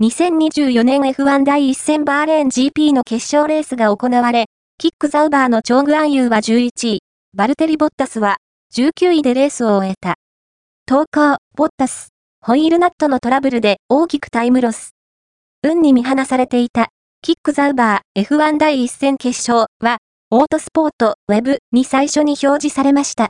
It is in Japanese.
2024年 F1 第1戦バーレーン GP の決勝レースが行われ、キック・ザウバーのチョーグアンユーは11位、バルテリ・ボッタスは19位でレースを終えた。投稿、ボッタス、ホイールナットのトラブルで大きくタイムロス。運に見放されていた、キック・ザウバー F1 第1戦決勝は、オートスポートウェブに最初に表示されました。